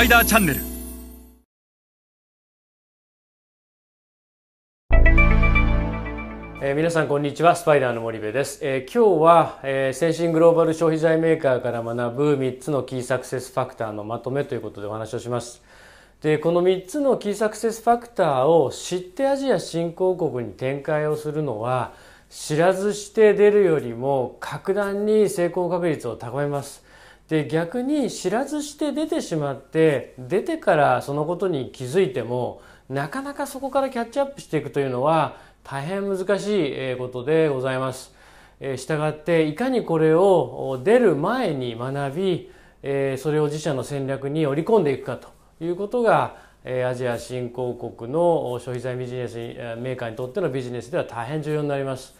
パイダーチャンネル。えー、皆さんこんにちは。スパイダーの森部です、えー、今日は、えー、先進グローバル消費財メーカーから学ぶ3つのキーサクセスファクターのまとめということでお話をします。でこの3つのキーサクセスファクターを知ってアジア新興国に展開をするのは知らずして出るよりも格段に成功確率を高めます。で逆に知らずして出てしまって出てからそのことに気づいてもなかなかそこからキャッチアップしていくというのは大変難しいことでございます。したがっていかにこれを出る前に学びそれを自社の戦略に織り込んでいくかということがアジア新興国の消費財ビジネスメーカーにとってのビジネスでは大変重要になります。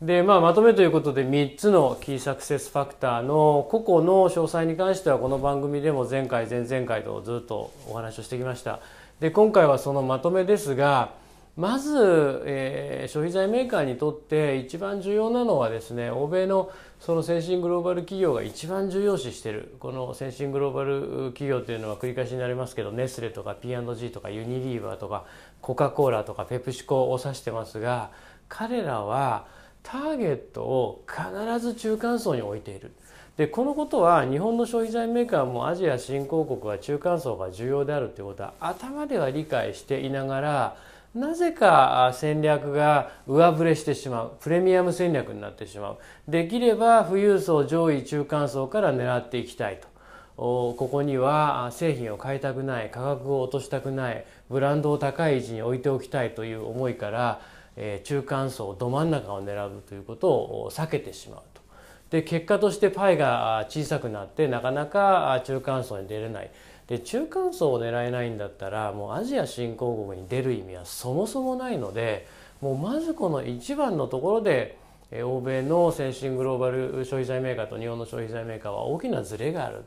で、まあ、まとめということで3つのキーサクセスファクターの個々の詳細に関してはこの番組でも前回前々回とずっとお話をしてきました。で今回はそのまとめですがまず、えー、消費財メーカーにとって一番重要なのはですね欧米のその先進グローバル企業が一番重要視しているこの先進グローバル企業というのは繰り返しになりますけどネスレとか P&G とかユニリーバーとかコカ・コーラとかペプシコを指してますが彼らはターゲットを必ず中間層に置いている。でこのことは日本の消費財メーカーもアジア新興国は中間層が重要であるということは頭では理解していながらなぜか戦略が上振れしてしまう。プレミアム戦略になってしまう。できれば富裕層上位中間層から狙っていきたいと。ここには製品を変えたくない価格を落としたくないブランドを高い位置に置いておきたいという思いからえ中間層ど真ん中を狙うということを避けてしまうと。で結果としてパイが小さくなってなかなか中間層に出れない。で中間層を狙えないんだったらもうアジア新興国に出る意味はそもそもないのでもうまずこの一番のところで欧米の先進グローバル消費財メーカーと日本の消費財メーカーは大きなズレがある。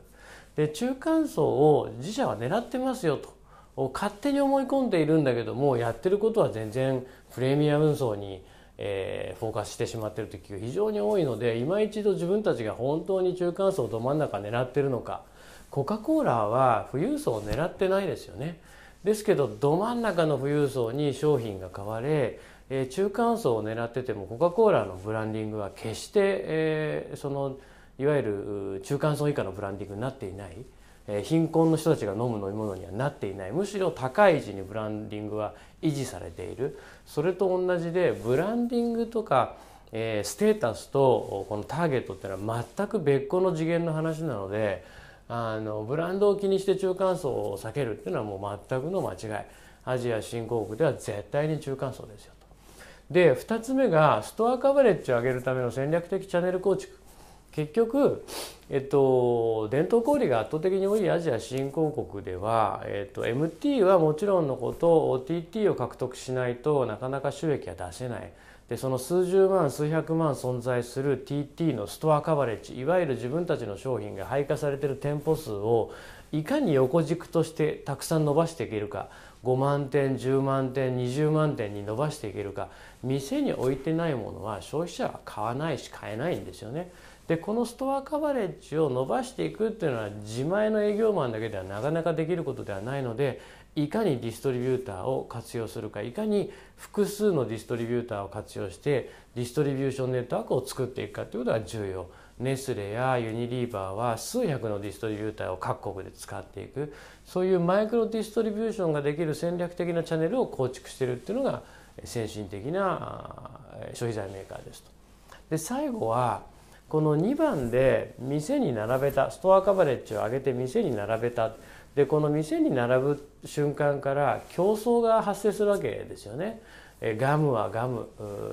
で中間層を自社は狙ってますよと。勝手に思い込んでいるんだけどもやってることは全然プレミアム層に、えー、フォーカスしてしまっているという企業非常に多いので今一度自分たちが本当に中間層ど真ん中狙ってるのかコカ・コーラは富裕層を狙ってないですよね。ですけどど真ん中の富裕層に商品が買われ、えー、中間層を狙っててもコカ・コーラのブランディングは決して、えー、そのいわゆる中間層以下のブランディングになっていない。貧困の人たちが飲む飲み物にはなっていない。むしろ高い位置にブランディングは維持されている。それと同じでブランディングとか、ステータスとこのターゲットっていうのは全く別個の次元の話なのであのブランドを気にして中間層を避けるっていうのはもう全くの間違い。アジア新興国では絶対に中間層ですよと。で2つ目がストアカバレッジを上げるための戦略的チャンネル構築。結局、えっと、伝統小売が圧倒的に多いアジア新興国では、えっと、MT はもちろんのこと OTT を獲得しないとなかなか収益は出せない。でその数十万数百万存在する TT のストアカバレッジいわゆる自分たちの商品が配下されてる店舗数をいかに横軸としてたくさん伸ばしていけるか。5万点10万点20万点に伸ばしていけるか。店に置いてないものは消費者は買わないし買えないんですよね。でこのストアカバレッジを伸ばしていくっていうのは自前の営業マンだけではなかなかできることではないのでいかにディストリビューターを活用するかいかに複数のディストリビューターを活用してディストリビューションネットワークを作っていくかということが重要ネスレやユニリーバーは数百のディストリビューターを各国で使っていくそういうマイクロディストリビューションができる戦略的なチャンネルを構築してるっていうのが先進的な消費財メーカーですと。で最後はこの2番で店に並べたストアカバレッジを上げて店に並べたでこの店に並ぶ瞬間から競争が発生するわけですよね。ガムはガム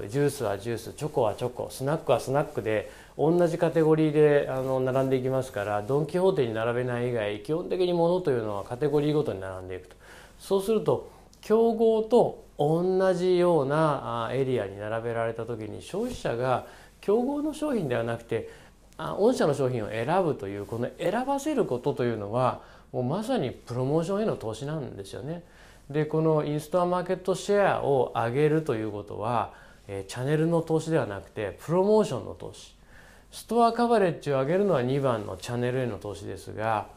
ジュースはジュースチョコはチョコスナックはスナックで同じカテゴリーであの並んでいきますからドン・キホーテに並べない以外基本的に物というのはカテゴリーごとに並んでいくとそうすると競合と同じようなエリアに並べられた時に消費者が競合の商品ではなくて御社の商品を選ぶというこの選ばせることというのはもうまさにプロモーションへの投資なんですよね。でこのインストアマーケットシェアを上げるということはチャンネルの投資ではなくてプロモーションの投資ストアカバレッジを上げるのは2番のチャンネルへの投資ですが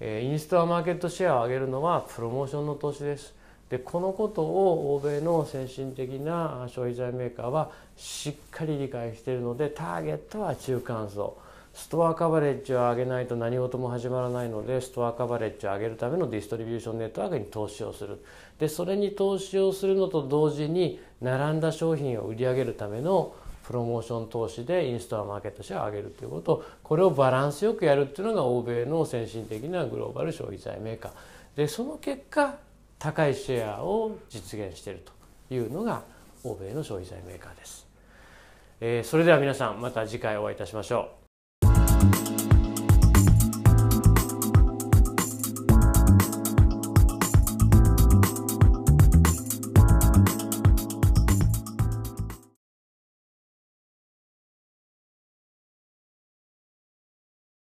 えインストアマーケットシェアを上げるのはプロモーションの投資ですでこのことを欧米の先進的な消費財メーカーはしっかり理解しているのでターゲットは中間層。ストアカバレッジを上げないと何事も始まらないのでストアカバレッジを上げるためのディストリビューションネットワークに投資をする。でそれに投資をするのと同時に並んだ商品を売り上げるためのプロモーション投資でインストアマーケットシェアを上げるということ。これをバランスよくやるっていうのが欧米の先進的なグローバル消費財メーカー。でその結果高いシェアを実現しているというのが欧米の消費財メーカーです、えー、それでは皆さんまた次回お会いいたしましょう。